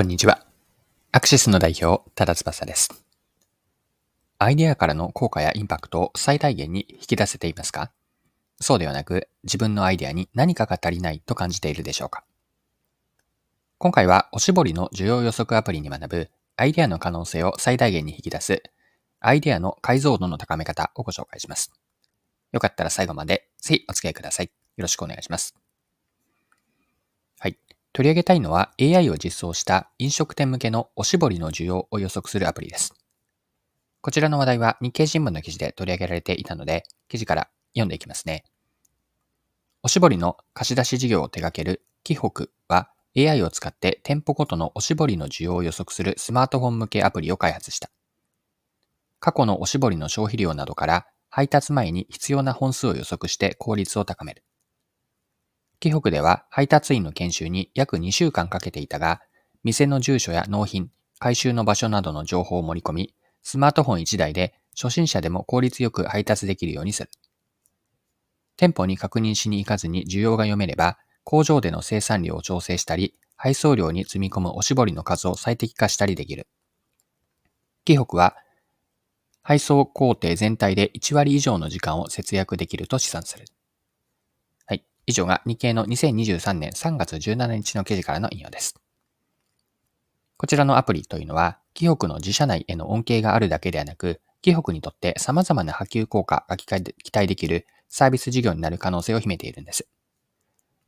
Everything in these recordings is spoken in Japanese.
こんにちは。アクシスの代表、ただ翼です。アイデアからの効果やインパクトを最大限に引き出せていますか？そうではなく、自分のアイデアに何かが足りないと感じているでしょうか？今回は、おしぼりの需要予測アプリに学ぶ、アイデアの可能性を最大限に引き出す、アイデアの解像度の高め方をご紹介します。よかったら最後まで、ぜひお付き合いください。よろしくお願いします。取り上げたいのは AI を実装した飲食店向けのおしぼりの需要を予測するアプリです。こちらの話題は日経新聞の記事で取り上げられていたので、記事から読んでいきますね。おしぼりの貸し出し事業を手掛けるキホクは AI を使って店舗ごとのおしぼりの需要を予測するスマートフォン向けアプリを開発した。過去のおしぼりの消費量などから配達前に必要な本数を予測して効率を高める。紀北では配達員の研修に約2週間かけていたが、店の住所や納品、回収の場所などの情報を盛り込み、スマートフォン1台で初心者でも効率よく配達できるようにする。店舗に確認しに行かずに需要が読めれば、工場での生産量を調整したり、配送量に積み込むおしぼりの数を最適化したりできる。紀北は、配送工程全体で1割以上の時間を節約できると試算する。以上が日経の2023年3月17日の記事からの引用です。こちらのアプリというのは、紀北の自社内への恩恵があるだけではなく、紀北にとって様々な波及効果が期待できるサービス事業になる可能性を秘めているんです。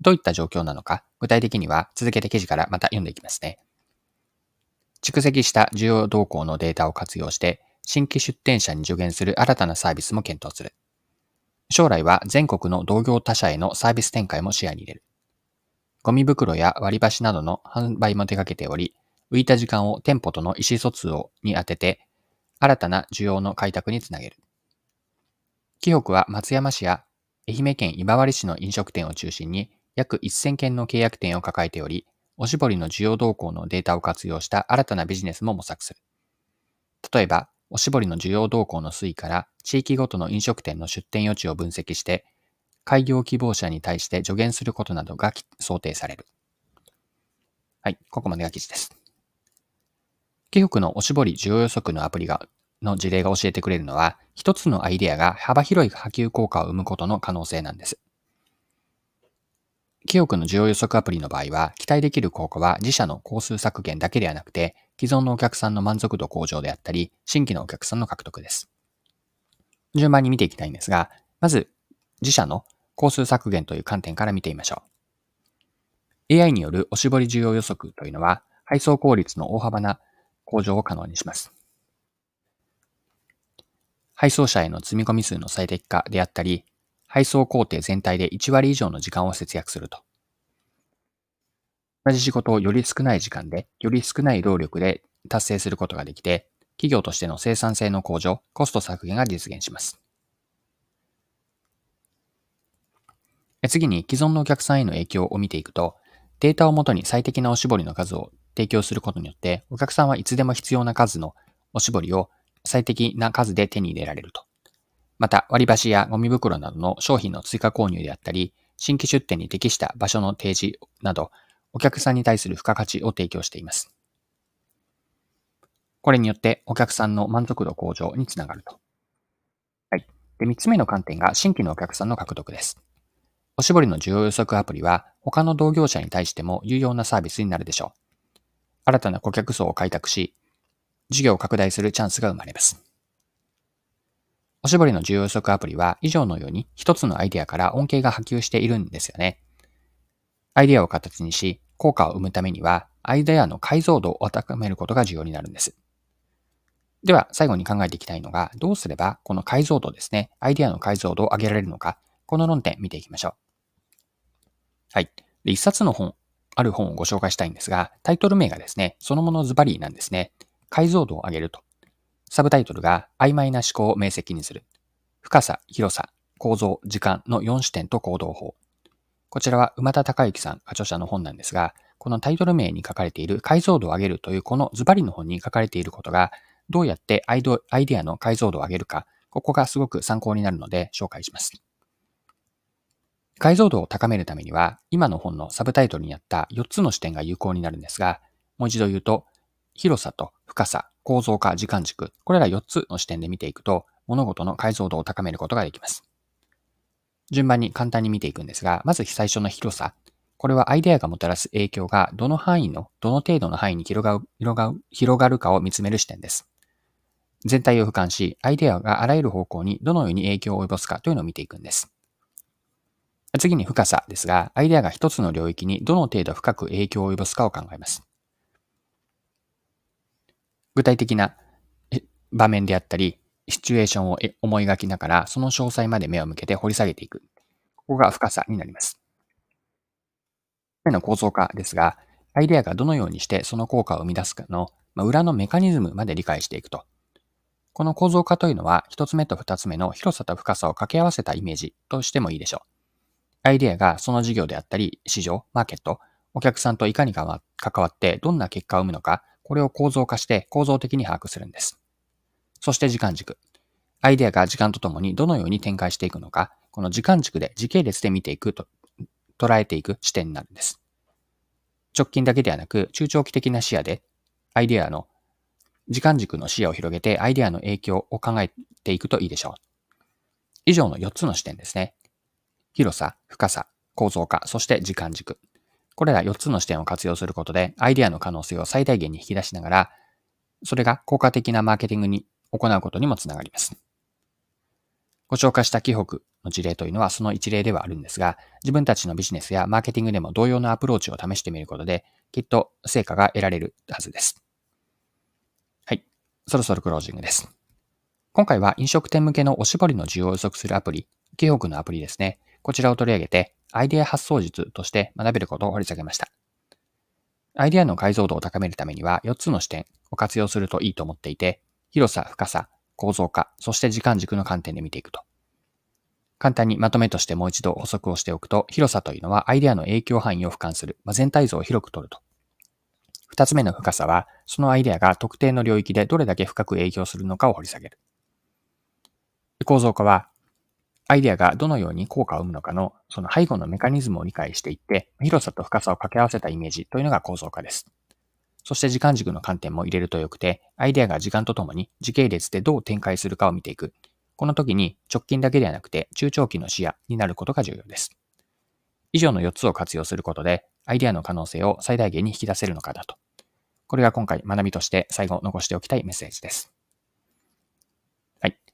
どういった状況なのか、具体的には続けて記事からまた読んでいきますね。蓄積した需要動向のデータを活用して、新規出店者に助言する新たなサービスも検討する。将来は全国の同業他社へのサービス展開も視野に入れる。ゴミ袋や割り箸などの販売も手掛けており、浮いた時間を店舗との意思疎通をに当てて、新たな需要の開拓につなげる。紀北は松山市や愛媛県今治市の飲食店を中心に約1000件の契約店を抱えており、おしぼりの需要動向のデータを活用した新たなビジネスも模索する。例えば、おしぼりの需要動向の推移から地域ごとの飲食店の出店余地を分析して、開業希望者に対して助言することなどが想定される。はい、ここまでが記事です。紀北のおしぼり需要予測のアプリが、の事例が教えてくれるのは、一つのアイデアが幅広い波及効果を生むことの可能性なんです。記憶の需要予測アプリの場合は、期待できる効果は自社の工数削減だけではなくて、既存のお客さんの満足度向上であったり、新規のお客さんの獲得です。順番に見ていきたいんですが、まず、自社の工数削減という観点から見てみましょう。AI によるおしぼり需要予測というのは、配送効率の大幅な向上を可能にします。配送者への積み込み数の最適化であったり、配送工程全体で1割以上の時間を節約すると。同じ仕事をより少ない時間で、より少ない労力で達成することができて、企業としての生産性の向上、コスト削減が実現します。次に既存のお客さんへの影響を見ていくと、データをもとに最適なおしぼりの数を提供することによって、お客さんはいつでも必要な数のおしぼりを最適な数で手に入れられると。また、割り箸やゴミ袋などの商品の追加購入であったり、新規出店に適した場所の提示など、お客さんに対する付加価値を提供しています。これによってお客さんの満足度向上につながると。はい。で、三つ目の観点が新規のお客さんの獲得です。おしぼりの需要予測アプリは他の同業者に対しても有用なサービスになるでしょう。新たな顧客層を開拓し、事業を拡大するチャンスが生まれます。おしぼりの需要予測アプリは以上のように一つのアイデアから恩恵が波及しているんですよね。アイデアを形にし、効果を生むためには、アイデアの解像度を高めることが重要になるんです。では、最後に考えていきたいのが、どうすればこの解像度ですね、アイデアの解像度を上げられるのか、この論点見ていきましょう。はい。で、一冊の本、ある本をご紹介したいんですが、タイトル名がですね、そのものズバリなんですね。解像度を上げると。サブタイトルが曖昧な思考を明晰にする。深さ、広さ、構造、時間の4視点と行動法。こちらは馬田隆之さんが著者の本なんですが、このタイトル名に書かれている解像度を上げるというこのズバリの本に書かれていることが、どうやってアイドアイデアの解像度を上げるか、ここがすごく参考になるので紹介します。解像度を高めるためには、今の本のサブタイトルにあった4つの視点が有効になるんですが、もう一度言うと、広さと深さ、構造化、時間軸、これら4つの視点で見ていくと、物事の解像度を高めることができます。順番に簡単に見ていくんですが、まず最初の広さ。これはアイデアがもたらす影響がどの範囲の、どの程度の範囲に広がる広が広がるかを見つめる視点です。全体を俯瞰し、アイデアがあらゆる方向にどのように影響を及ぼすかというのを見ていくんです。次に深さですが、アイデアが一つの領域にどの程度深く影響を及ぼすかを考えます。具体的な場面であったり、シチュエーションを思い描きながら、その詳細まで目を向けて掘り下げていく。ここが深さになります。の構造化ですが、アイデアがどのようにしてその効果を生み出すかの、ま裏のメカニズムまで理解していくと。この構造化というのは、一つ目と二つ目の広さと深さを掛け合わせたイメージとしてもいいでしょう。アイデアがその事業であったり、市場、マーケット、お客さんといかに関わってどんな結果を生むのか、これを構造化して構造的に把握するんです。そして時間軸。アイデアが時間とともにどのように展開していくのか、この時間軸で時系列で見ていくと、捉えていく視点になるんです。直近だけではなく、中長期的な視野で、アイデアの時間軸の視野を広げてアイデアの影響を考えていくといいでしょう。以上の4つの視点ですね。広さ、深さ、構造化、そして時間軸。これら4つの視点を活用することで、アイデアの可能性を最大限に引き出しながら、それが効果的なマーケティングに行うことにもつながります。ご紹介した紀北の事例というのはその一例ではあるんですが、自分たちのビジネスやマーケティングでも同様のアプローチを試してみることで、きっと成果が得られるはずです。はいそろそろクロージングです。今回は飲食店向けのおしぼりの需要を予測するアプリ、記憶のアプリですね。こちらを取り上げて、アイデア発想術として学べることを掘り下げました。アイデアの解像度を高めるためには4つの視点を活用するといいと思っていて、広さ、深さ、構造化、そして時間軸の観点で見ていくと。簡単にまとめとしてもう一度補足をしておくと、広さというのはアイデアの影響範囲を俯瞰する、まあ、全体像を広く取ると。二つ目の深さは、そのアイデアが特定の領域でどれだけ深く影響するのかを掘り下げる。構造化は、アイデアがどのように効果を生むのかの、その背後のメカニズムを理解していって、広さと深さを掛け合わせたイメージというのが構造化です。そして時間軸の観点も入れるとよくて、アイデアが時間とともに時系列でどう展開するかを見ていく。この時に直近だけではなくて中長期の視野になることが重要です。以上の4つを活用することで、アイデアの可能性を最大限に引き出せるのかだと。これが今回学びとして最後残しておきたいメッセージです。